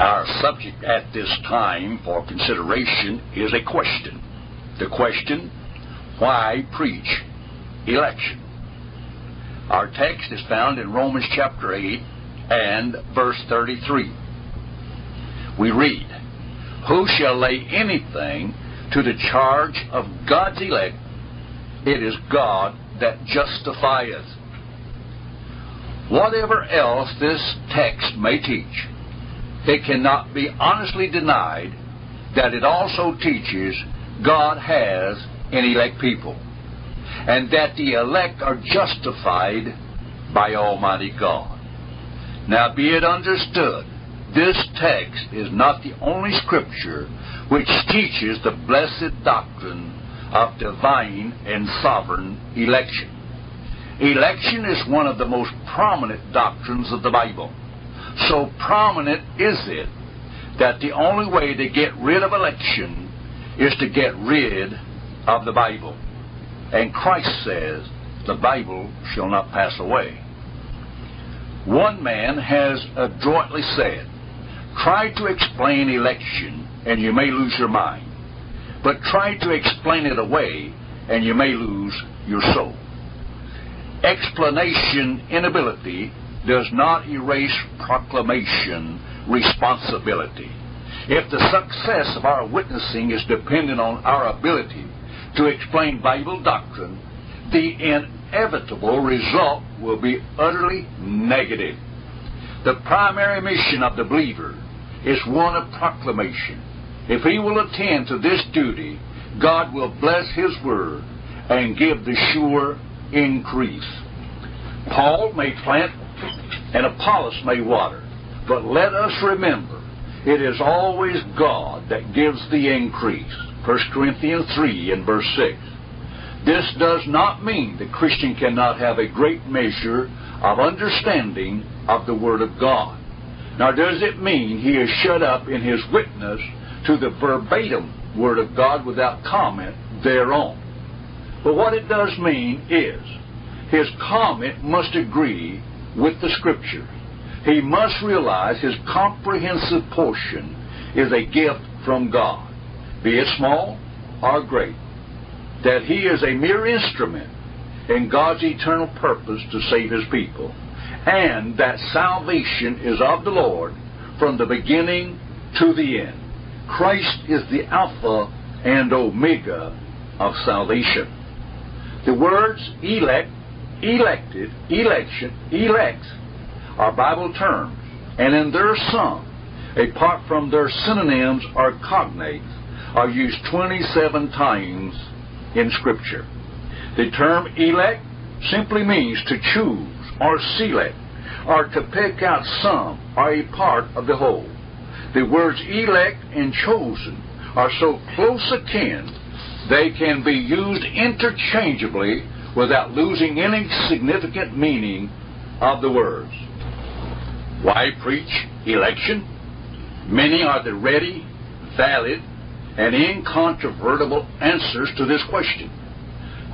Our subject at this time for consideration is a question. The question, why preach election? Our text is found in Romans chapter 8 and verse 33. We read, Who shall lay anything to the charge of God's elect? It is God that justifieth. Whatever else this text may teach, it cannot be honestly denied that it also teaches God has an elect people, and that the elect are justified by Almighty God. Now be it understood, this text is not the only scripture which teaches the blessed doctrine of divine and sovereign election. Election is one of the most prominent doctrines of the Bible. So prominent is it that the only way to get rid of election is to get rid of the Bible. And Christ says, the Bible shall not pass away. One man has adroitly said, try to explain election and you may lose your mind. But try to explain it away and you may lose your soul. Explanation inability does not erase proclamation responsibility. If the success of our witnessing is dependent on our ability to explain Bible doctrine, the inevitable result will be utterly negative. The primary mission of the believer is one of proclamation. If he will attend to this duty, God will bless his word and give the sure increase. Paul may plant and Apollos may water. But let us remember, it is always God that gives the increase. 1 Corinthians 3 and verse 6. This does not mean the Christian cannot have a great measure of understanding of the Word of God. Nor does it mean he is shut up in his witness to the verbatim Word of God without comment thereon. But what it does mean is his comment must agree with the Scripture. He must realize his comprehensive portion is a gift from God, be it small or great, that he is a mere instrument in God's eternal purpose to save his people, and that salvation is of the Lord from the beginning to the end. Christ is the Alpha and Omega of salvation. The words elect elected, election, elects are Bible terms, and in their sum, apart from their synonyms or cognates, are used 27 times in Scripture. The term elect simply means to choose or select or to pick out some or a part of the whole. The words elect and chosen are so close akin they can be used interchangeably without losing any significant meaning of the words. Why preach election? Many are the ready, valid, and incontrovertible answers to this question,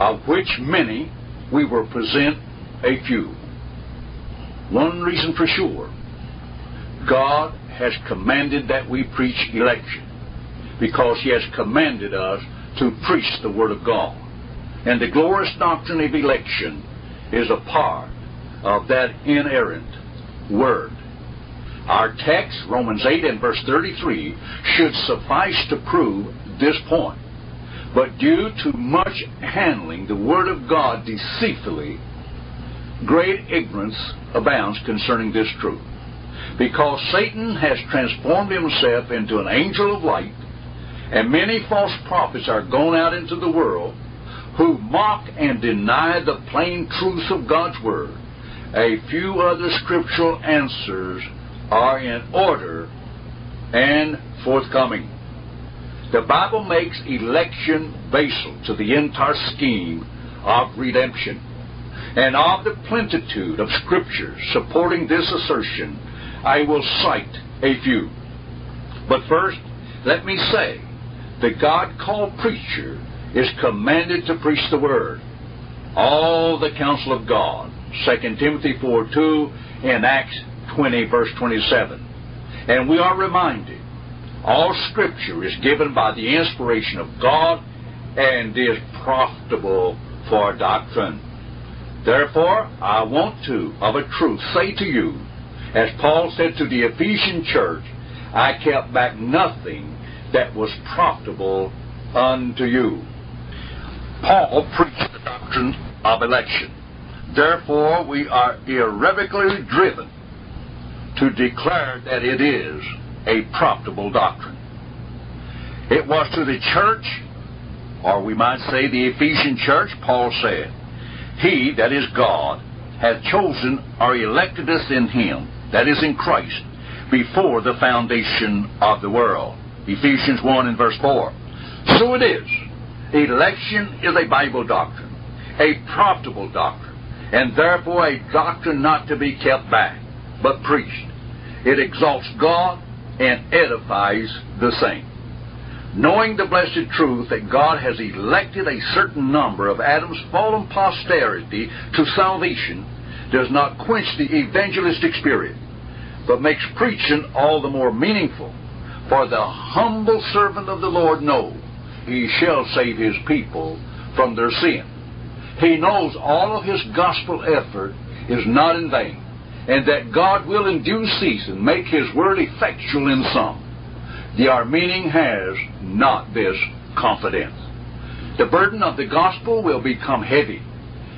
of which many we will present a few. One reason for sure God has commanded that we preach election because He has commanded us to preach the Word of God. And the glorious doctrine of election is a part of that inerrant word. Our text, Romans 8 and verse 33, should suffice to prove this point. But due to much handling the Word of God deceitfully, great ignorance abounds concerning this truth. Because Satan has transformed himself into an angel of light, and many false prophets are gone out into the world who mock and deny the plain truths of God's Word. A few other scriptural answers are in order and forthcoming. The Bible makes election basal to the entire scheme of redemption. And of the plentitude of scriptures supporting this assertion, I will cite a few. But first, let me say the God called preacher is commanded to preach the word. All the counsel of God. 2 Timothy 4 2 and Acts 20, verse 27. And we are reminded all Scripture is given by the inspiration of God and is profitable for doctrine. Therefore, I want to, of a truth, say to you, as Paul said to the Ephesian church, I kept back nothing that was profitable unto you. Paul preached the doctrine of election. Therefore, we are irrevocably driven to declare that it is a profitable doctrine. It was to the church, or we might say the Ephesian church, Paul said, He, that is God, hath chosen or elected us in Him, that is in Christ, before the foundation of the world. Ephesians 1 and verse 4. So it is. Election is a Bible doctrine, a profitable doctrine, and therefore a doctrine not to be kept back, but preached. It exalts God and edifies the saint. Knowing the blessed truth that God has elected a certain number of Adam's fallen posterity to salvation does not quench the evangelistic spirit, but makes preaching all the more meaningful. For the humble servant of the Lord knows he shall save his people from their sin. He knows all of his gospel effort is not in vain and that God will in due season make his word effectual in some. The Arminian has not this confidence. The burden of the gospel will become heavy,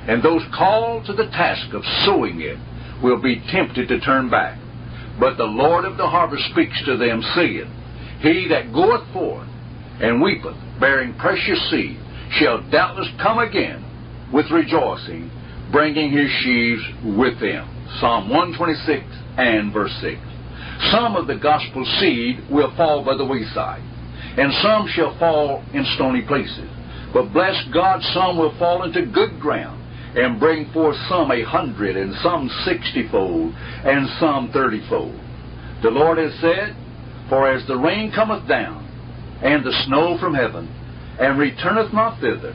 and those called to the task of sowing it will be tempted to turn back. But the Lord of the harvest speaks to them, saying, He that goeth forth and weepeth, bearing precious seed, shall doubtless come again with rejoicing, bringing his sheaves with them. Psalm 126 and verse 6. Some of the gospel seed will fall by the wayside, and some shall fall in stony places. But bless God, some will fall into good ground, and bring forth some a hundred, and some sixtyfold, and some thirtyfold. The Lord has said, For as the rain cometh down, and the snow from heaven, and returneth not thither,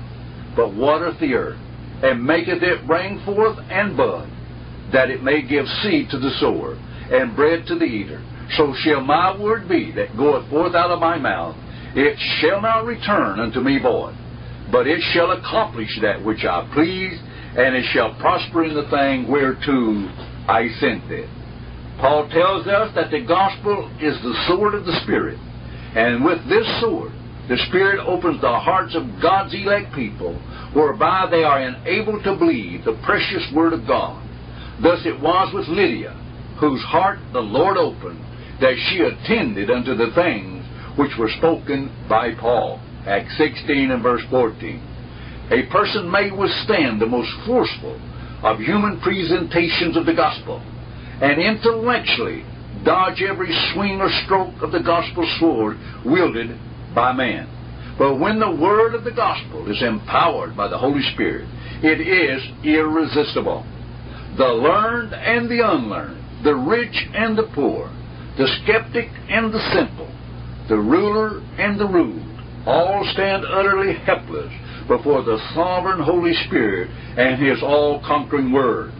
but watereth the earth, and maketh it bring forth and bud, that it may give seed to the sower, and bread to the eater. So shall my word be that goeth forth out of my mouth. It shall not return unto me void, but it shall accomplish that which I please, and it shall prosper in the thing whereto I sent it. Paul tells us that the gospel is the sword of the Spirit. And with this sword, the Spirit opens the hearts of God's elect people, whereby they are enabled to believe the precious Word of God Thus it was with Lydia, whose heart the Lord opened, that she attended unto the things which were spoken by Paul. Acts 16 and verse 14. A person may withstand the most forceful of human presentations of the gospel, and intellectually dodge every swing or stroke of the gospel sword wielded by man. But when the word of the gospel is empowered by the Holy Spirit, it is irresistible the learned and the unlearned, the rich and the poor, the skeptic and the simple, the ruler and the ruled, all stand utterly helpless before the sovereign Holy Spirit and His all conquering Word.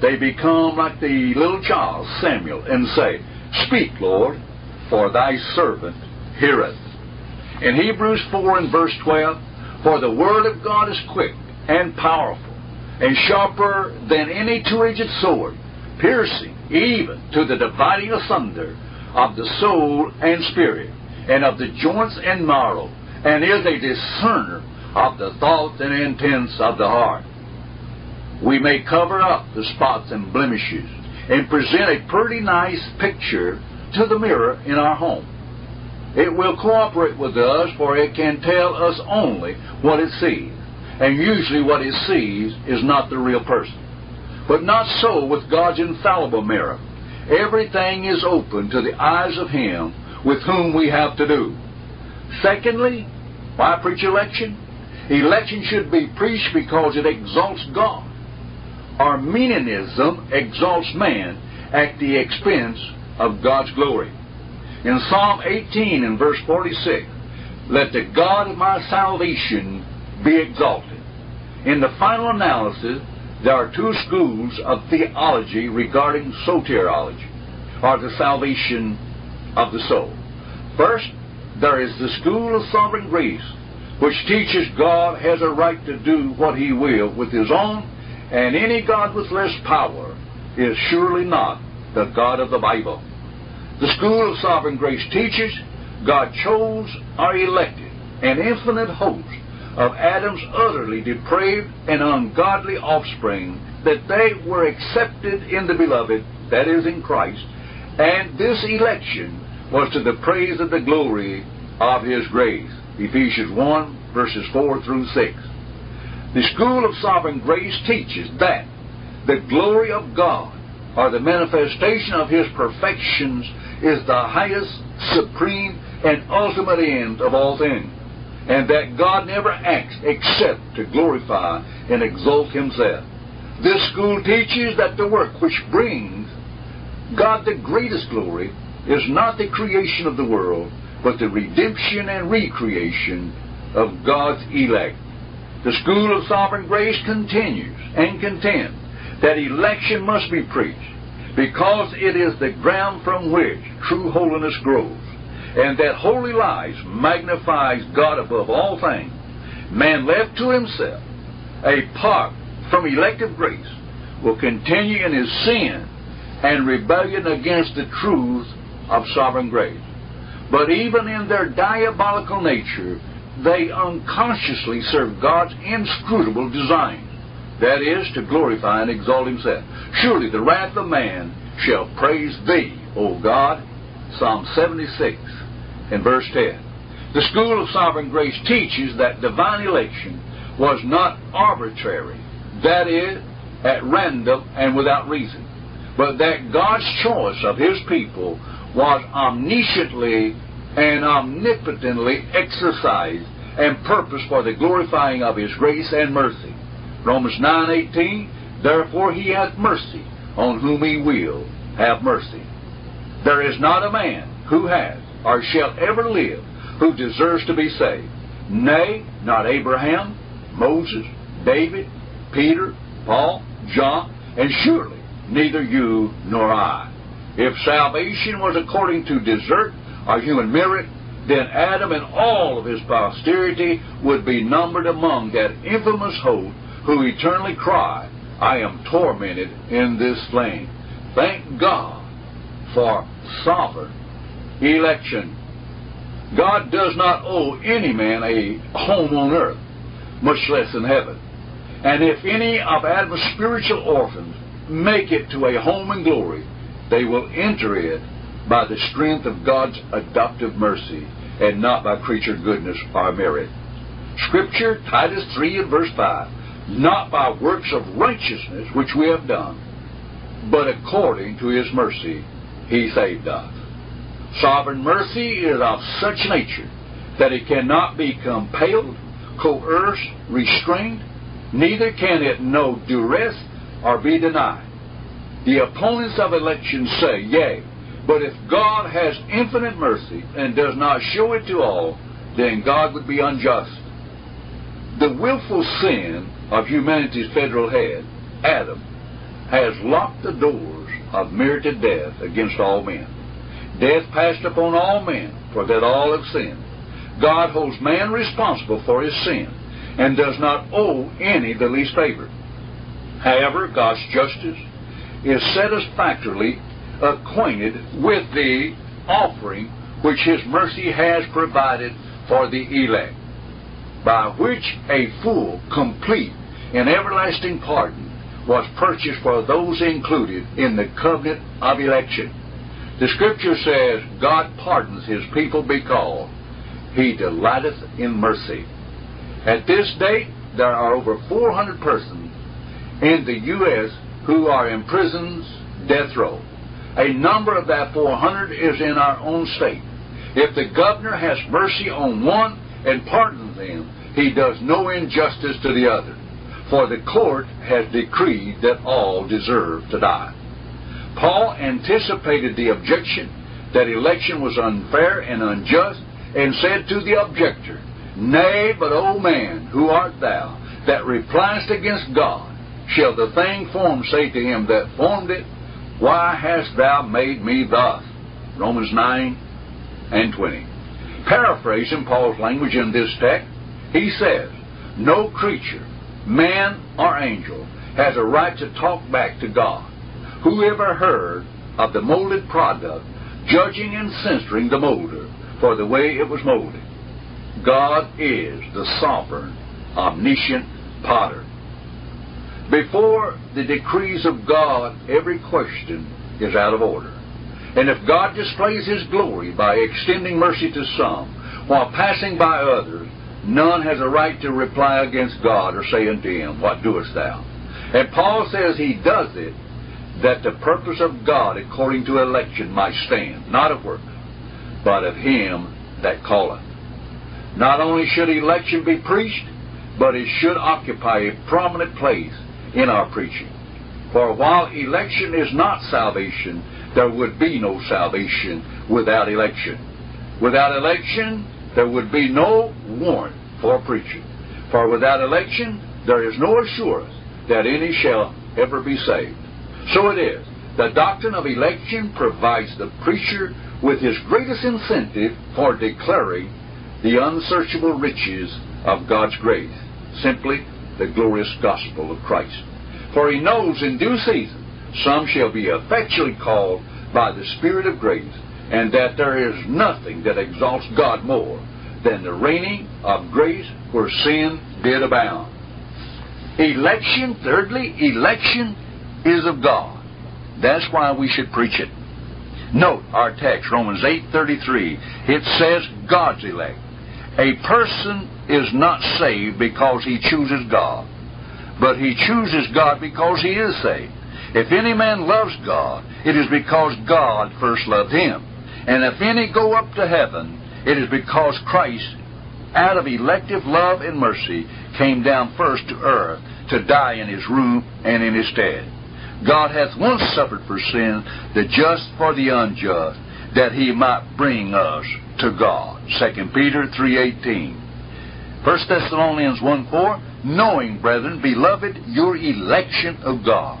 They become like the little child Samuel and say, Speak, Lord, for thy servant heareth. In Hebrews 4 and verse 12, For the Word of God is quick and powerful and sharper than any two-edged sword, piercing even to the dividing asunder of the soul and spirit, and of the joints and marrow, and is a discerner of the thoughts and intents of the heart. We may cover up the spots and blemishes and present a pretty nice picture to the mirror in our home. It will cooperate with us, for it can tell us only what it sees and usually what it sees is not the real person. But not so with God's infallible mirror. Everything is open to the eyes of Him with whom we have to do. Secondly, why preach election? Election should be preached because it exalts God. Arminianism exalts man at the expense of God's glory. In Psalm 18 and verse 46, let the God of my salvation be exalted. In the final analysis, there are two schools of theology regarding soteriology, or the salvation of the soul. First, there is the school of sovereign grace, which teaches God has a right to do what he will with his own, and any God with less power is surely not the God of the Bible. The school of sovereign grace teaches God chose or elected an infinite host of Adam's utterly depraved and ungodly offspring that they were accepted in the beloved, that is, in Christ, and this election was to the praise of the glory of his grace. Ephesians 1, verses 4 through 6. The school of sovereign grace teaches that the glory of God, or the manifestation of his perfections, is the highest, supreme, and ultimate end of all things, and that God never acts except to glorify and exalt himself. This school teaches that the work which brings God the greatest glory is not the creation of the world, but the redemption and recreation of God's elect. The school of sovereign grace continues and contends that election must be preached because it is the ground from which true holiness grows, and that holy lives magnifies God above all things. Man left to himself, apart from elective grace, will continue in his sin and rebellion against the truth of sovereign grace. But even in their diabolical nature, they unconsciously serve God's inscrutable design. That is, to glorify and exalt himself. Surely the wrath of man shall praise thee, O God. Psalm 76 and verse 10. The school of sovereign grace teaches that divine election was not arbitrary, that is, at random and without reason, but that God's choice of his people was omnisciently and omnipotently exercised and purpose for the glorifying of his grace and mercy. Romans 9:18 Therefore he hath mercy on whom he will have mercy. There is not a man who has or shall ever live who deserves to be saved. Nay, not Abraham, Moses, David, Peter, Paul, John, and surely neither you nor I. If salvation was according to desert or human merit, then Adam and all of his posterity would be numbered among that infamous host who eternally cry, I am tormented in this flame. Thank God for sovereign election. God does not owe any man a home on earth, much less in heaven. And if any of Adam's spiritual orphans make it to a home in glory, they will enter it by the strength of God's adoptive mercy and not by creature goodness or merit. Scripture, Titus 3 and verse 5, not by works of righteousness which we have done, but according to his mercy he saved us. Sovereign mercy is of such nature that it cannot be compelled, coerced, restrained, neither can it know duress or be denied. The opponents of election say, Yea, but if God has infinite mercy and does not show it to all, then God would be unjust. The willful sin of humanity's federal head, Adam, has locked the doors of merited death against all men. Death passed upon all men, for that all have sinned. God holds man responsible for his sin and does not owe any the least favor. However, God's justice is satisfactorily acquainted with the offering which his mercy has provided for the elect, by which a full, complete, and everlasting pardon was purchased for those included in the covenant of election. The scripture says, God pardons his people because he delighteth in mercy. At this date, there are over 400 persons in the U.S. who are in prisons, death row. A number of that 400 is in our own state. If the governor has mercy on one and pardons them, he does no injustice to the other. For the court has decreed that all deserve to die. Paul anticipated the objection that election was unfair and unjust and said to the objector, Nay, but, O man, who art thou, that repliest against God? Shall the thing formed say to him that formed it, Why hast thou made me thus? Romans 9 and 20. Paraphrasing Paul's language in this text, he says, No creature, man or angel, has a right to talk back to God. Who ever heard of the molded product judging and censoring the molder for the way it was molded? God is the sovereign, omniscient potter. Before the decrees of God, every question is out of order. And if God displays His glory by extending mercy to some, while passing by others, none has a right to reply against God or say unto Him, What doest thou? And Paul says He does it that the purpose of God according to election might stand, not of works, but of Him that calleth. Not only should election be preached, but it should occupy a prominent place in our preaching. For while election is not salvation, there would be no salvation without election. Without election, there would be no warrant for preaching. For without election, there is no assurance that any shall ever be saved. So it is. The doctrine of election provides the preacher with his greatest incentive for declaring the unsearchable riches of God's grace, simply the glorious gospel of Christ. For he knows in due season some shall be effectually called by the Spirit of grace, and that there is nothing that exalts God more than the reigning of grace where sin did abound. Election, thirdly, election is of God. That's why we should preach it. Note our text, Romans 8:33. It says God's elect. A person is not saved because he chooses God, but he chooses God because he is saved. If any man loves God, it is because God first loved him. And if any go up to heaven, it is because Christ, out of elective love and mercy, came down first to earth to die in his room and in his stead. God hath once suffered for sin, the just for the unjust, that he might bring us to God. 2 Peter 3.18 1 Thessalonians 1.4 Knowing, brethren, beloved, your election of God.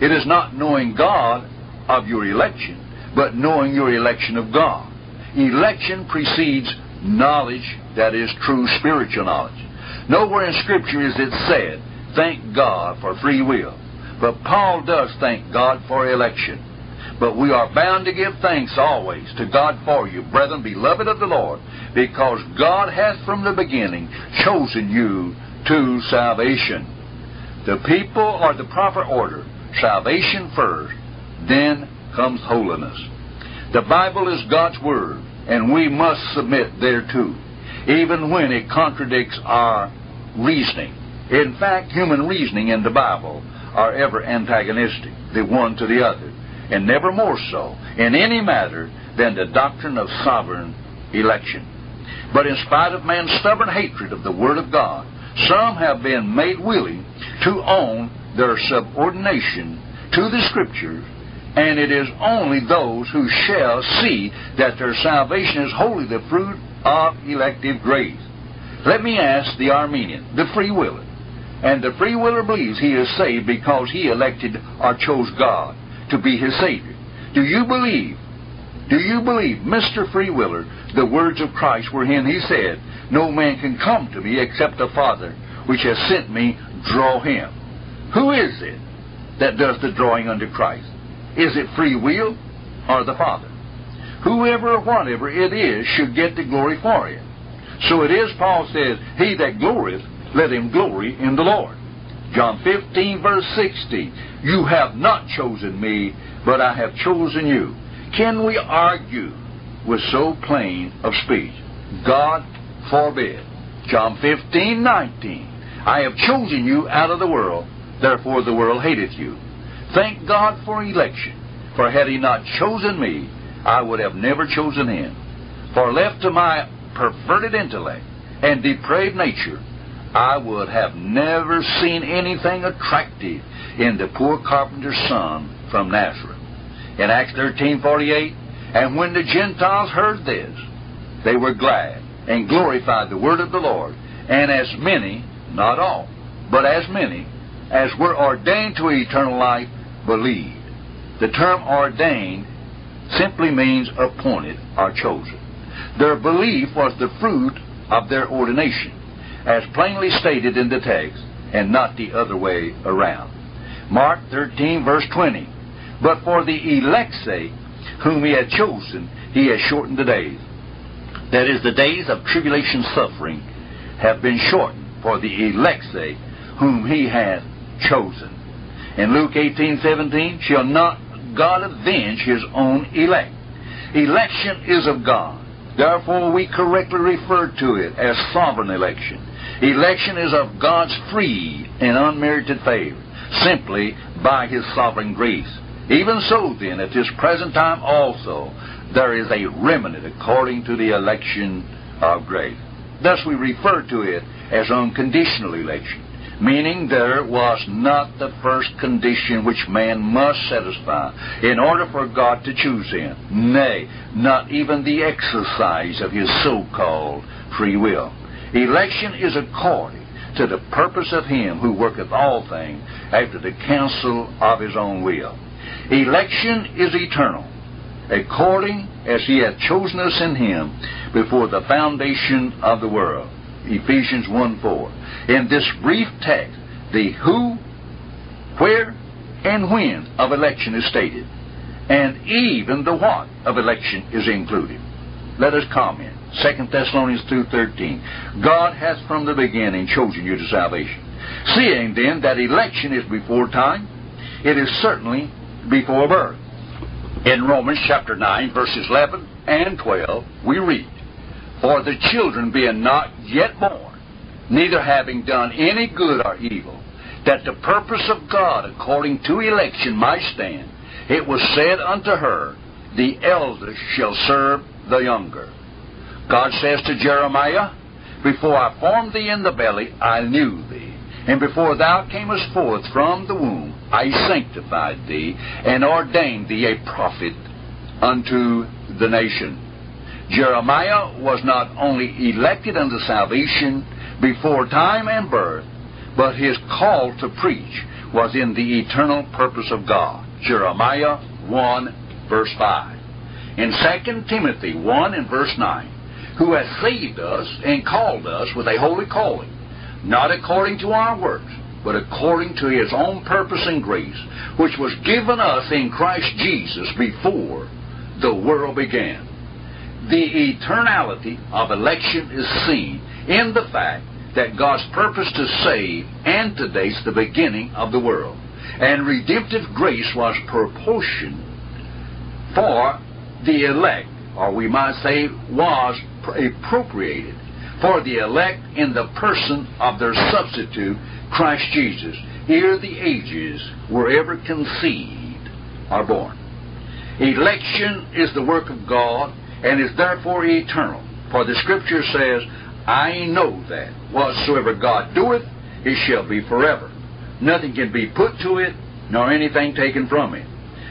It is not knowing God of your election, but knowing your election of God. Election precedes knowledge that is true spiritual knowledge. Nowhere in Scripture is it said, thank God for free will. But Paul does thank God for election. But we are bound to give thanks always to God for you, brethren, beloved of the Lord, because God hath from the beginning chosen you to salvation. The people are the proper order. Salvation first, then comes holiness. The Bible is God's Word, and we must submit thereto, even when it contradicts our reasoning. In fact, human reasoning and the Bible are ever antagonistic, the one to the other, and never more so in any matter than the doctrine of sovereign election. But in spite of man's stubborn hatred of the Word of God, some have been made willing to own their subordination to the Scriptures, and it is only those who shall see that their salvation is wholly the fruit of elective grace. Let me ask the Arminian, the free willer, and the free willer believes he is saved because he elected or chose God to be his Savior. Do you believe, do you believe, Mr. Free Willer, the words of Christ wherein he said, No man can come to me except the Father which has sent me draw him? Who is it that does the drawing unto Christ? Is it free will or the Father? Whoever or whatever it is should get the glory for it. So it is, Paul says, He that glorieth let him glory in the Lord. John 15, verse 60. You have not chosen me, but I have chosen you. Can we argue with so plain of speech? God forbid. John 15, 19. I have chosen you out of the world, therefore the world hateth you. Thank God for election, for had he not chosen me, I would have never chosen him. For left to my perverted intellect and depraved nature, I would have never seen anything attractive in the poor carpenter's son from Nazareth. In Acts 13:48, and when the Gentiles heard this, they were glad and glorified the word of the Lord, and as many, not all, but as many as were ordained to eternal life believed. The term ordained simply means appointed or chosen. Their belief was the fruit of their ordination, as plainly stated in the text, and not the other way around. Mark 13, verse 20. But for the elect's sake, whom he had chosen, he has shortened the days. That is, the days of tribulation suffering have been shortened for the elect's sake, whom he hath chosen. In Luke 18, 17, shall not God avenge his own elect? Election is of God. Therefore, we correctly refer to it as sovereign election. Election is of God's free and unmerited favor, simply by his sovereign grace. Even so, then, at this present time also, there is a remnant according to the election of grace. Thus, we refer to it as unconditional election, meaning there was not the first condition which man must satisfy in order for God to choose him. Nay, not even the exercise of his so called free will. Election is according to the purpose of him who worketh all things after the counsel of his own will. Election is eternal, according as he hath chosen us in him before the foundation of the world. Ephesians 1 4. In this brief text, the who, where, and when of election is stated, and even the what of election is included. Let us comment. 2 Thessalonians 2.13 God hath from the beginning chosen you to salvation. Seeing then that election is before time, it is certainly before birth. In Romans chapter 9, verses 11 and 12, we read, For the children being not yet born, neither having done any good or evil, that the purpose of God according to election might stand, it was said unto her, The eldest shall serve the younger. God says to Jeremiah, Before I formed thee in the belly, I knew thee. And before thou camest forth from the womb, I sanctified thee, and ordained thee a prophet unto the nation. Jeremiah was not only elected unto salvation before time and birth, but his call to preach was in the eternal purpose of God. Jeremiah 1, verse 5. In 2 Timothy 1 and verse 9, who hath saved us and called us with a holy calling, not according to our works, but according to his own purpose and grace, which was given us in Christ Jesus before the world began. The eternality of election is seen in the fact that God's purpose to save antedates the beginning of the world, and redemptive grace was proportioned for the elect, or we might say was appropriated for the elect in the person of their substitute, Christ Jesus, ere the ages were ever conceived or born. Election is the work of God and is therefore eternal. For the Scripture says, I know that whatsoever God doeth, it shall be forever. Nothing can be put to it, nor anything taken from it.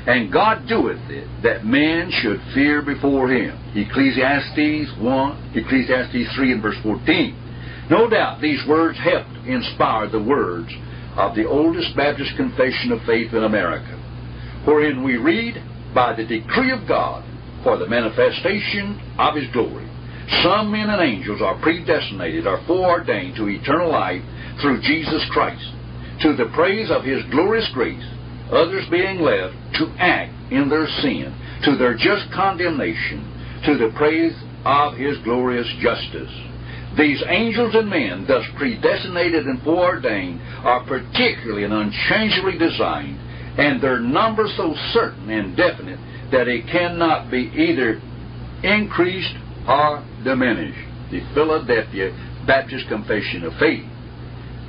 And God doeth it that men should fear before him. Ecclesiastes 1, Ecclesiastes 3 and verse 14. No doubt these words helped inspire the words of the oldest Baptist confession of faith in America, wherein we read, By the decree of God, for the manifestation of his glory, some men and angels are predestinated or foreordained to eternal life through Jesus Christ, to the praise of his glorious grace others being left to act in their sin, to their just condemnation, to the praise of his glorious justice. These angels and men, thus predestinated and foreordained, are particularly and unchangeably designed, and their number so certain and definite that it cannot be either increased or diminished. The Philadelphia Baptist Confession of Faith.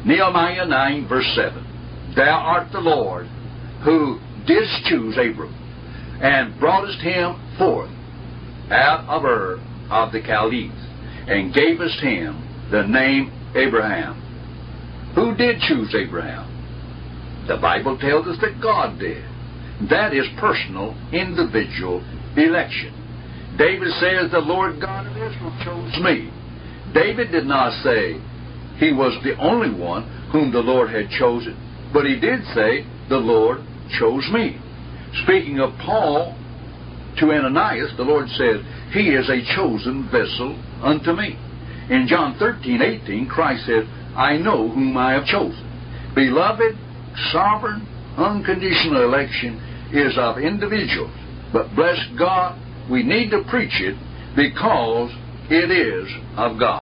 Nehemiah 9, verse 7. Thou art the Lord who didst choose Abram, and broughtest him forth out of Ur of the Chaldees, and gavest him the name Abraham. Who did choose Abraham? The Bible tells us that God did. That is personal, individual election. David says, The Lord God of Israel chose me. David did not say he was the only one whom the Lord had chosen, but he did say, The Lord chose me. Speaking of Paul To Ananias, the Lord said, He is a chosen vessel unto me. In John 13, 18, Christ said, I know whom I have chosen. Beloved, sovereign, unconditional election is of individuals. But bless God, we need to preach it because it is of God.